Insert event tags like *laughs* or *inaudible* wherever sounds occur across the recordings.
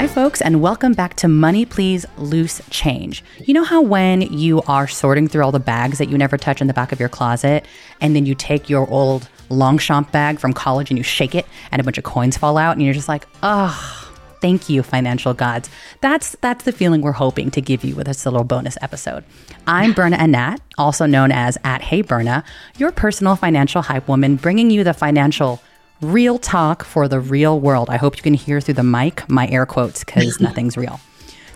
Hi, folks, and welcome back to Money Please Loose Change. You know how when you are sorting through all the bags that you never touch in the back of your closet, and then you take your old Longchamp bag from college and you shake it, and a bunch of coins fall out, and you're just like, ugh. thank you, financial gods. That's that's the feeling we're hoping to give you with this little bonus episode. I'm Berna Anat, also known as at Hey Berna, your personal financial hype woman, bringing you the financial real talk for the real world. I hope you can hear through the mic my air quotes because *laughs* nothing's real.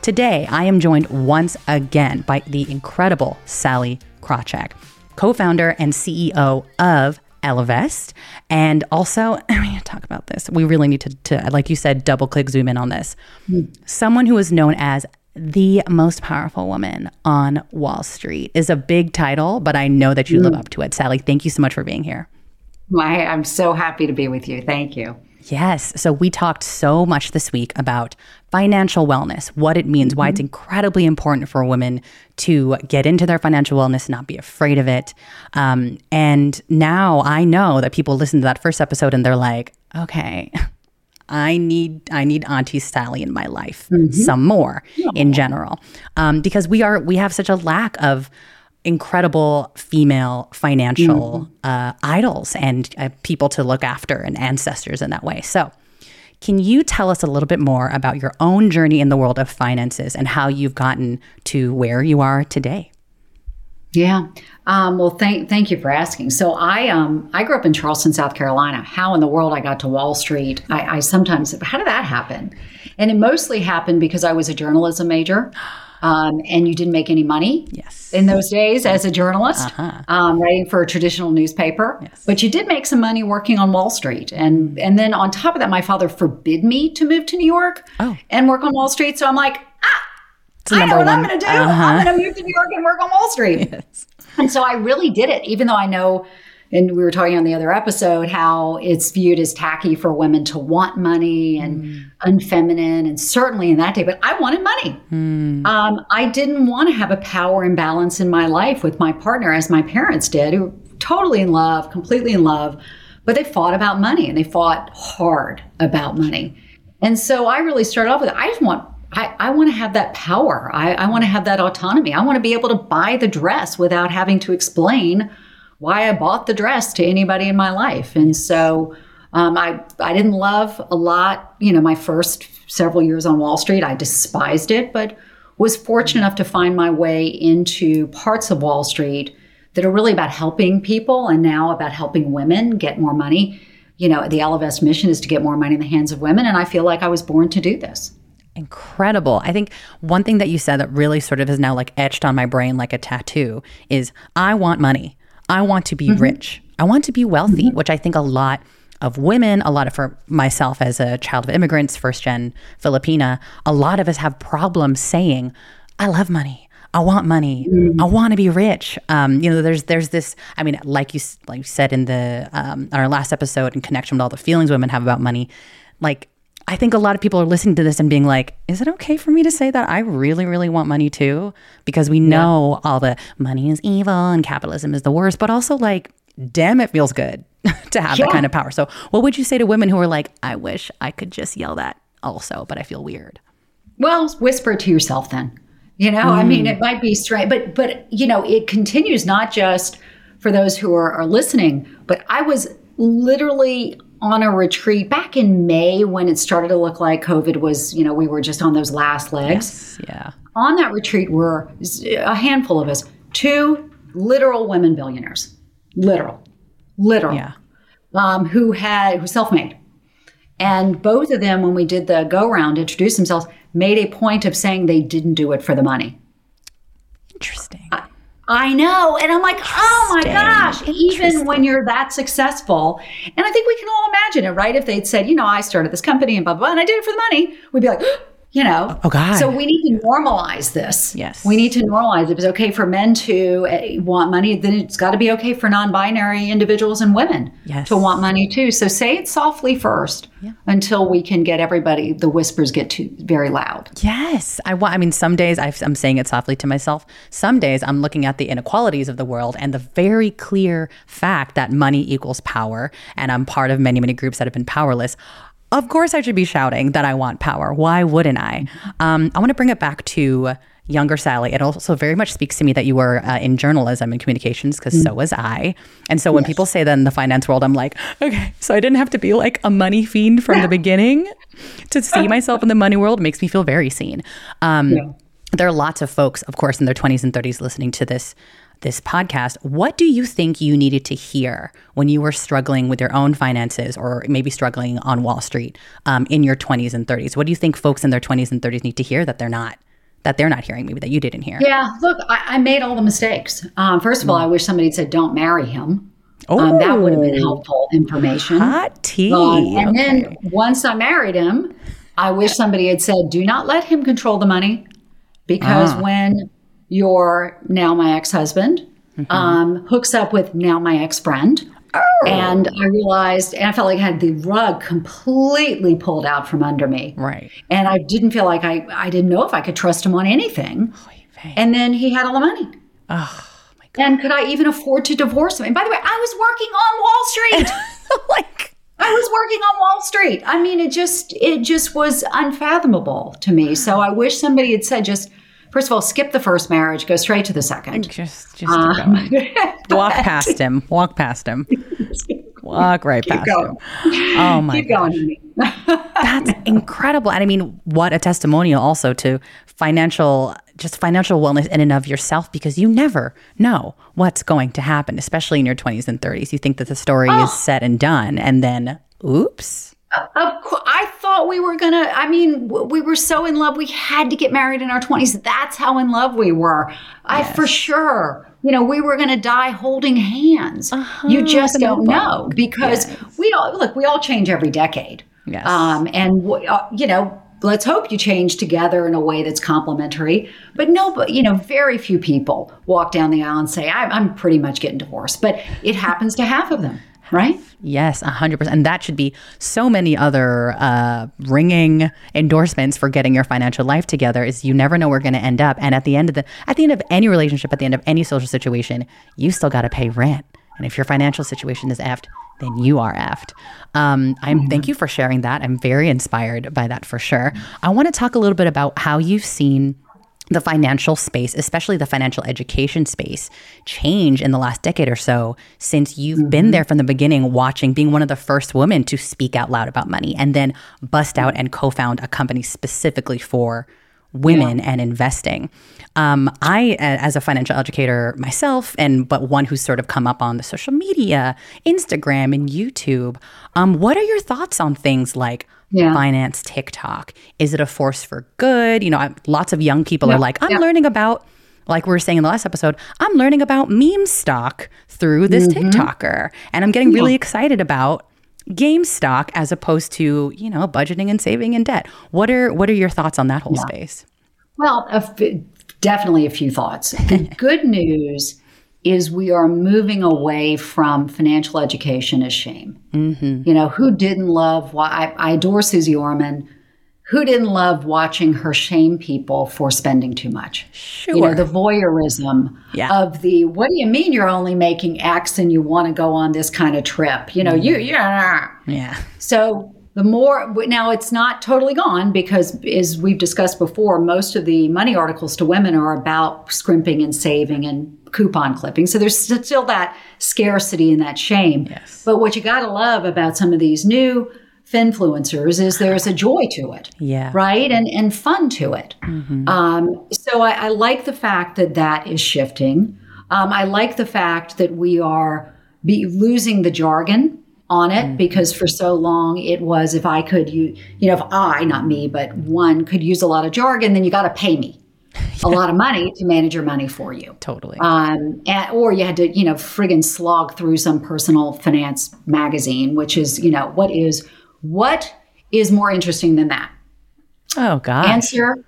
Today, I am joined once again by the incredible Sallie Krawcheck, co founder and CEO of Ellevest. And also, *laughs* I mean, to talk about this. We really need to, to, like you said, double click zoom in on this. Hmm. Someone who is known as the most powerful woman on Wall Street is a big title, but I know that you hmm. live up to it. Sallie, thank you so much for being here. My, I'm so happy to be with you. Thank you. Yes. So we talked so much this week about financial wellness, what it means, why it's incredibly important for women to get into their financial wellness, not be afraid of it. Um, and now I know that people listen to that first episode and they're like, okay. *laughs* I need I need Auntie Sallie in my life some more in general um, because we are we have such a lack of incredible female financial uh, idols and uh, people to look after and ancestors in that way. So, can you tell us a little bit more about your own journey in the world of finances and how you've gotten to where you are today? Yeah. Um, well, thank thank you for asking. So I um I grew up in Charleston, South Carolina. How in the world I got to Wall Street? I, I sometimes how did that happen? And it mostly happened because I was a journalism major. *gasps* Um, and you didn't make any money Yes. in those days as a journalist, Uh-huh. um, writing for a traditional newspaper. Yes. But you did make some money working on Wall Street, and and then on top of that, my father forbid me to move to New York Oh. and work on Wall Street. So I'm like, ah, I know what I'm going to do. Uh-huh. I'm going to move to New York and work on Wall Street. *laughs* And so I really did it, even though I know, and we were talking on the other episode, how it's viewed as tacky for women to want money and Mm. unfeminine, and certainly in that day. But I wanted money. Mm. Um, I didn't want to have a power imbalance in my life with my partner, as my parents did, who were totally in love, completely in love, but they fought about money and they fought hard about money. And so I really started off with I just want I, I want to have that power. I, I want to have that autonomy. I want to be able to buy the dress without having to explain why I bought the dress to anybody in my life. And so um, I I didn't love a lot, you know, my first several years on Wall Street. I despised it, but was fortunate enough to find my way into parts of Wall Street that are really about helping people and now about helping women get more money. You know, the Ellevest mission is to get more money in the hands of women, and I feel like I was born to do this. Incredible. I think one thing that you said that really sort of is now like etched on my brain like a tattoo is I want money. I want to be rich. I want to be wealthy, which I think a lot of women, a lot of for myself as a child of immigrants, first gen Filipina, a lot of us have problems saying, I love money. I want money. I want to be rich. Um, you know, there's there's this. I mean, like you like you said in the um, our last episode, in connection with all the feelings women have about money, like I think a lot of people are listening to this and being like, is it okay for me to say that I really, really want money too? Because we know all the money is evil and capitalism is the worst, but also like, damn, it feels good *laughs* to have that kind of power. So, what would you say to women who are like, I wish I could just yell that also, but I feel weird? Well, whisper it to yourself then. You know, I mean, it mm. might be strange, but but you know, it continues not just for those who are, are listening, but I was literally on a retreat back in May when it started to look like COVID was, you know, we were just on those last legs. Yeah. On that retreat were a handful of us, two literal women billionaires, literal, literal, Yeah. um, who had who self-made. And both of them, when we did the go round, introduced themselves, made a point of saying they didn't do it for the money. Interesting. I know. And I'm like, oh my gosh, even when you're that successful. And I think we can all imagine it, right? If they'd said, you know, I started this company and blah, blah, blah, and I did it for the money, we'd be like, *gasps* oh, you know. Oh, God. So we need to normalize this. Yes. We need to normalize it. If it's okay for men to uh, want money, then it's got to be okay for non binary individuals and women Yes. to want money too. So say it softly first until we can get everybody, the whispers get too very loud. Yes, I want. I mean, some days i I'm saying it softly to myself. Some days I'm looking at the inequalities of the world and the very clear fact that money equals power, and I'm part of many, many groups that have been powerless. Of course, I should be shouting that I want power. Why wouldn't I? Um, I want to bring it back to younger Sallie. It also very much speaks to me that you were uh, in journalism and communications because so was I. And so when people say that in the finance world, I'm like, okay, so I didn't have to be like a money fiend from the beginning to see myself in the money world. makes me feel very seen. Um, There are lots of folks, of course, in their 20s and 30s listening to this this podcast. What do you think you needed to hear when you were struggling with your own finances or maybe struggling on Wall Street um, in your 20s and 30s? What do you think folks in their 20s and 30s need to hear that they're not that they're not hearing, maybe that you didn't hear? Yeah, look, I, I made all the mistakes. Um, first of all, I wish somebody had said, don't marry him. Oh, Um, that would have been helpful information. hot tea. Um, and Okay. then once I married him, I wish somebody had said, do not let him control the money because Ah. when your now my ex husband Mm-hmm. um, hooks up with now my ex friend, Oh. and I realized, and I felt like I had the rug completely pulled out from under me. right. And I didn't feel like I, I didn't know if I could trust him on anything. And then he had all the money. Oh my God. And could I even afford to divorce him? And by the way, I was working on Wall Street. *laughs* like I was working on Wall Street. I mean, it just it just was unfathomable to me. So I wish somebody had said just first of all, skip the first marriage, go straight to the second. just just keep um, going. *laughs* walk past him. Walk past him. *laughs* Walk right past going. him. Oh my Keep going. *laughs* That's incredible. And I mean, what a testimonial also to financial, just financial wellness in and of yourself, because you never know what's going to happen, especially in your 20s and 30s. You think that the story is oh. set and done, and then, oops. Of course, I thought we were gonna. I mean, we were so in love. We had to get married in our twenties. That's how in love we were. I for sure. You know, we were gonna die holding hands. you just don't know because we all look. We all change every decade. Yes. Um, and uh, you know, let's hope you change together in a way that's complementary. But no, but you know, very few people walk down the aisle and say, "I'm, I'm pretty much getting divorced." But it happens to half of them, right? Yes, 100%. And that should be so many other uh, ringing endorsements for getting your financial life together is you never know where we're going to end up. And at the end of the, at the end of any relationship, at the end of any social situation, you still got to pay rent. And if your financial situation is effed, then you are effed. Um, I'm thank you for sharing that. I'm very inspired by that for sure. I want to talk a little bit about how you've seen the financial space, especially the financial education space, change in the last decade or so since you've been there from the beginning, watching, being one of the first women to speak out loud about money and then bust out and co found a company specifically for women and investing. Um, I, as a financial educator myself, and but one who's sort of come up on the social media, Instagram and YouTube, um, what are your thoughts on things like Yeah. finance TikTok? Is it a force for good? You know, I, lots of young people are like, I'm yeah. learning about, like we were saying in the last episode, I'm learning about meme stock through this Mm-hmm. TikToker, and I'm getting really excited about GameStop as opposed to you know budgeting and saving and debt. What are what are your thoughts on that whole space? Well, a f- definitely a few thoughts. The *laughs* good news is we are moving away from financial education as shame. Mm-hmm. You know, who didn't love? wa- I, I adore Suze Orman. Who didn't love watching her shame people for spending too much? Sure. You know, the voyeurism Yeah. of the what do you mean you're only making X and you want to go on this kind of trip? You know, you yeah. yeah. So the more now it's not totally gone because as we've discussed before, most of the money articles to women are about scrimping and saving and coupon clipping. So there's still that scarcity and that shame. Yes. But what you got to love about some of these new finfluencers is there's a joy to it Yeah. right and and fun to it um, so I, I like the fact that that is shifting um, i like the fact that we are be losing the jargon on it because for so long it was if i could you you know if i not me but one could use a lot of jargon then you got to pay me *laughs* a lot of money to manage your money for you. Totally. Um, and, or you had to, you know, friggin' slog through some personal finance magazine, which is, you know, what is what is more interesting than that? oh God. Answer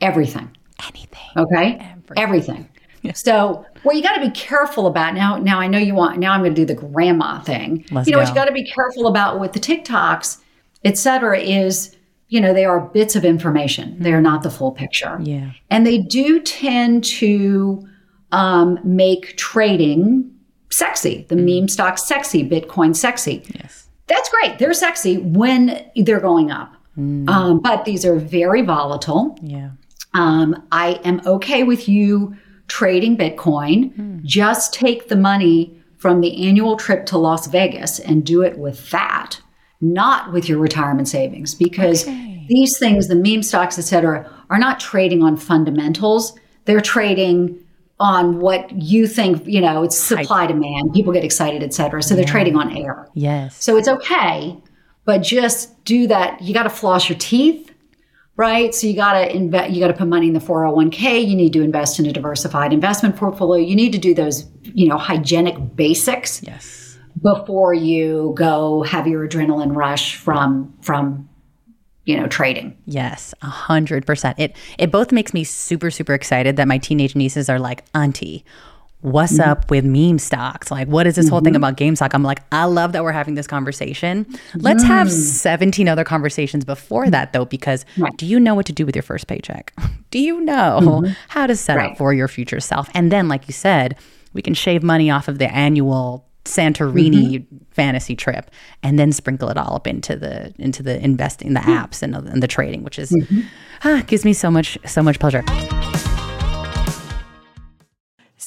everything. Anything. Okay, everything. So, what you got to be careful about now. Now, I know you want. Now, I'm going to do the grandma thing. Let's you know what you got to be careful about with the TikToks, et cetera, is you know they are bits of information. They are not the full picture. Yeah. and they do tend to um, make trading sexy. The meme stock sexy, Bitcoin sexy. Yes. That's great. They're sexy when they're going up. Um, but these are very volatile. Yeah. Um, I am okay with you trading Bitcoin. Hmm. Just take the money from the annual trip to Las Vegas and do it with that, not with your retirement savings, because these things, the meme stocks, et cetera, are not trading on fundamentals. They're trading on what you think, you know, it's supply demand. People get excited, et cetera. So they're trading on air. Yes. So it's okay, but just do that. You got to floss your teeth, right? So you got to invest. You got to put money in the four hundred one k. You need to invest in a diversified investment portfolio. You need to do those, you know, hygienic basics yes. before you go have your adrenaline rush from from you know trading. Yes, a hundred percent. It it both makes me super super excited that my teenage nieces are like, Auntie, what's mm-hmm. up with meme stocks? Like, what is this whole thing mm-hmm. about GameStop? I'm like, I love that we're having this conversation. Let's have 17 other conversations before that though, because do you know what to do with your first paycheck? *laughs* Do you know mm-hmm. how to set up for your future self? And then, like you said, we can shave money off of the annual Santorini fantasy trip and then sprinkle it all up into the into the investing the apps and, the- and the trading which is ah, gives me so much so much pleasure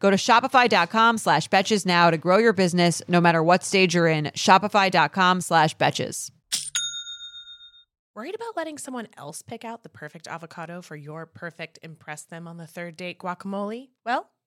Go to shopify.com slash betches now to grow your business no matter what stage you're in. Shopify.com slash betches. Worried about letting someone else pick out the perfect avocado for your perfect impress them on the third date guacamole? Well,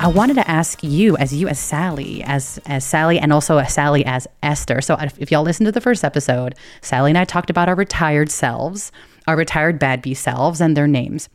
I wanted to ask you, as you as Sallie, as as Sallie, and also as Sallie as Esther. So if, if y'all listened to the first episode, Sallie and I talked about our retired selves, our retired bad bee selves, and their names,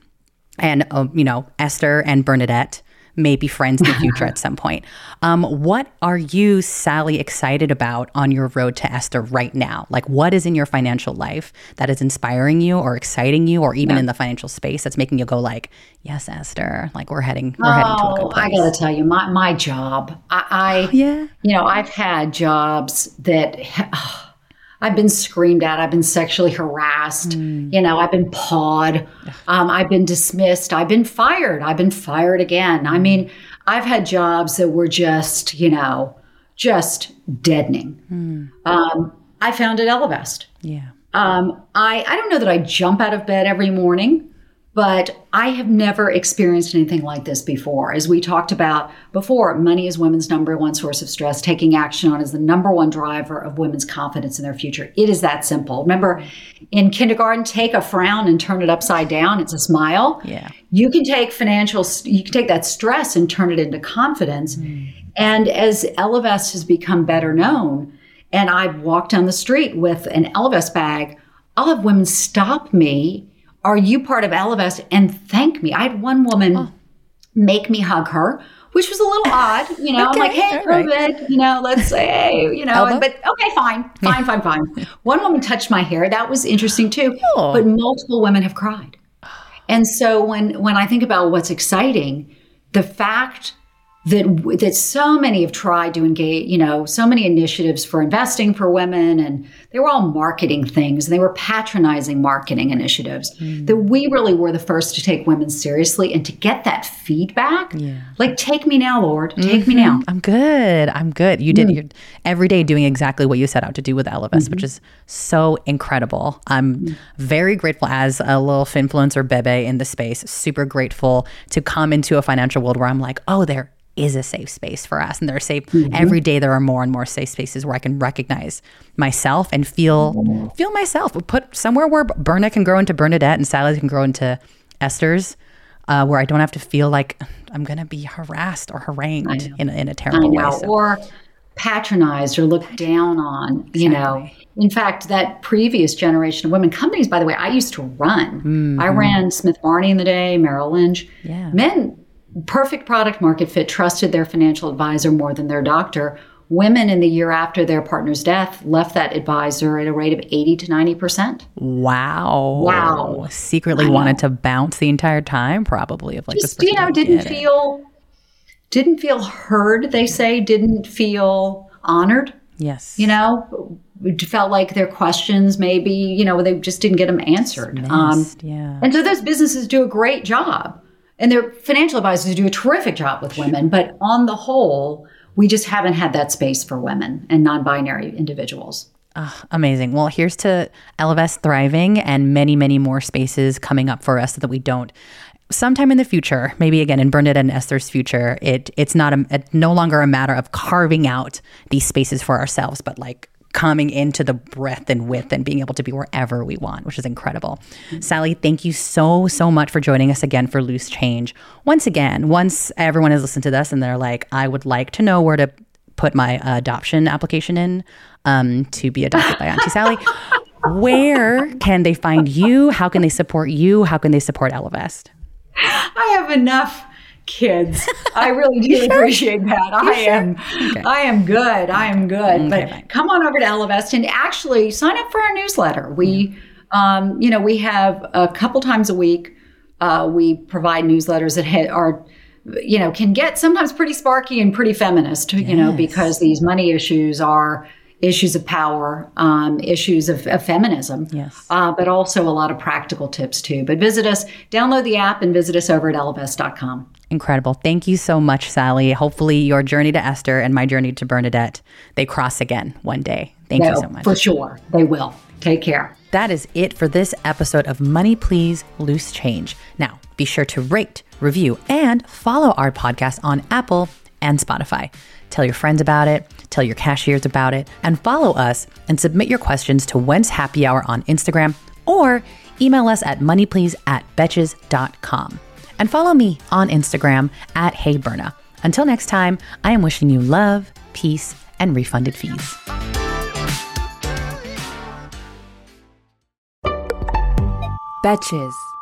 and um, you know Esther and Bernadette. Maybe friends in the future *laughs* at some point. Um, what are you, Sallie, excited about on your road to Esther right now? Like, what is in your financial life that is inspiring you or exciting you, or even in the financial space that's making you go like, "Yes, Esther, like we're heading, we're heading to a good Oh, place." I gotta tell you, my my job. I, I *gasps* yeah. you know, I've had jobs that I've been screamed at. I've been sexually harassed. You know, I've been pawed. Um, I've been dismissed. I've been fired. I've been fired again. I mean, I've had jobs that were just, you know, just deadening. Um, I founded Ellevest. Yeah. Um, I, I don't know that I jump out of bed every morning, but I have never experienced anything like this before. As we talked about before, money is women's number one source of stress. Taking action on is the number one driver of women's confidence in their future. It is that simple. Remember, in kindergarten, take a frown and turn it upside down. It's a smile. Yeah. You can take financial, you can take that stress and turn it into confidence. Mm. And as Ellevest has become better known, and I walk down the street with an Ellevest bag, I'll have women stop me. Are you part of Ellevest? And thank me. I had one woman oh. make me hug her, which was a little *laughs* odd. You know, I'm like, Okay, hey, all right. You know, let's say, you know, Elbow? but okay, fine, fine, fine, fine. One woman touched my hair. That was interesting too. Oh. But multiple women have cried. And so when when I think about what's exciting, the fact that that so many have tried to engage, you know, so many initiatives for investing for women, and they were all marketing things, and they were patronizing marketing initiatives. Mm. That we really were the first to take women seriously and to get that feedback. Yeah. Like, take me now, Lord, take me mm-hmm. now. I'm good. I'm good. You did mm. you're every day doing exactly what you set out to do with Ellevest, which mm-hmm. is so incredible. I'm mm. very grateful as a little influencer bebe in the space. Super grateful to come into a financial world where I'm like, oh, there is a safe space for us, and there are safe. Every day there are more and more safe spaces where I can recognize myself and feel feel myself. Put somewhere where Berna can grow into Bernadette and Sallie can grow into Esther's. Uh, where I don't have to feel like I'm going to be harassed or harangued in, a- in a terrible way. So- or patronized or looked down on, you know. In fact, that previous generation of women, companies, by the way, I used to run. I ran Smith Barney in the day, Merrill Lynch. Yeah. Men, perfect product market fit, trusted their financial advisor more than their doctor. Women in the year after their partner's death left that advisor at a rate of 80 to 90%. Wow. Wow. Secretly wanted to bounce the entire time, probably. Of like Just, this you know, didn't get it. feel didn't feel heard, they say, didn't feel honored. Yes. you know felt like their questions maybe you know they just didn't get them answered um, yeah. and so those businesses do a great job and their financial advisors do a terrific job with women but on the whole we just haven't had that space for women and non-binary individuals ah, Amazing. Well, here's to Ellevest thriving and many, many more spaces coming up for us so that we don't. Sometime in the future, maybe again in Bernadette and Esther's future, it it's not a, no longer a matter of carving out these spaces for ourselves, but like coming into the breadth and width and being able to be wherever we want, which is incredible. Sallie, thank you so so much for joining us again for Loose Change. Once again, once everyone has listened to this and they're like, I would like to know where to put my adoption application in um, to be adopted by Auntie Sallie. *laughs* Where can they find you? How can they support you? How can they support Ellevest? i have enough kids. *laughs* I really do appreciate that. I am i am good. I am good. But fine. come on over to ellevest and actually sign up for our newsletter. We um, you know we have a couple times a week uh, we provide newsletters that are you know can get sometimes pretty sparky and pretty feminist you know because these money issues are issues of power um, issues of, of feminism Yes. uh, but also a lot of practical tips too but visit us download the app and visit us over at ellevest.com Incredible. Thank you so much, Sallie. Hopefully, your journey to Esther and my journey to Bernadette, they cross again one day. Thank you so much. for sure they will take care That is it for this episode of Money Please Loose Change. Now, be sure to rate, review, and follow our podcast on Apple and Spotify. Tell your friends about it, tell your cashiers about it, and follow us and submit your questions to When's Happy Hour on Instagram or email us at moneyplease at betches.com. And follow me on Instagram at HeyBerna. Until next time, I am wishing you love, peace, and refunded fees. Betches.